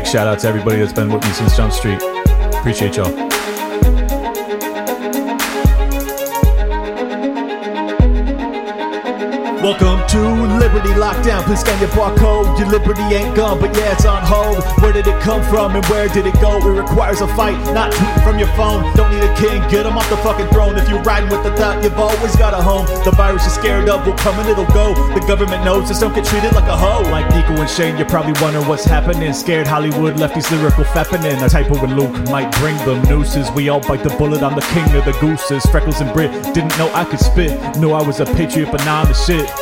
shout out to everybody that's been with me since Jump Street. Appreciate y'all. Welcome to Liberty Lockdown. Please scan your barcode. Your liberty ain't gone, but yeah, it's on hold. Where did it come from and where did it go? It requires a fight, not tweeting from your phone. Don't need a king, get him off the fucking throne. If you're riding with the thought, you've always got a home. The virus you're scared of will come and it'll go. The government knows, just don't get treated like a hoe. Like Shane, you're probably wondering what's happening. Scared Hollywood left these lyrical fapping in. A typo with Luke might bring them nooses. We all bite the bullet, I'm the king of the gooses. Freckles and Brit didn't know I could spit. Knew I was a patriot, but now I'm the shit.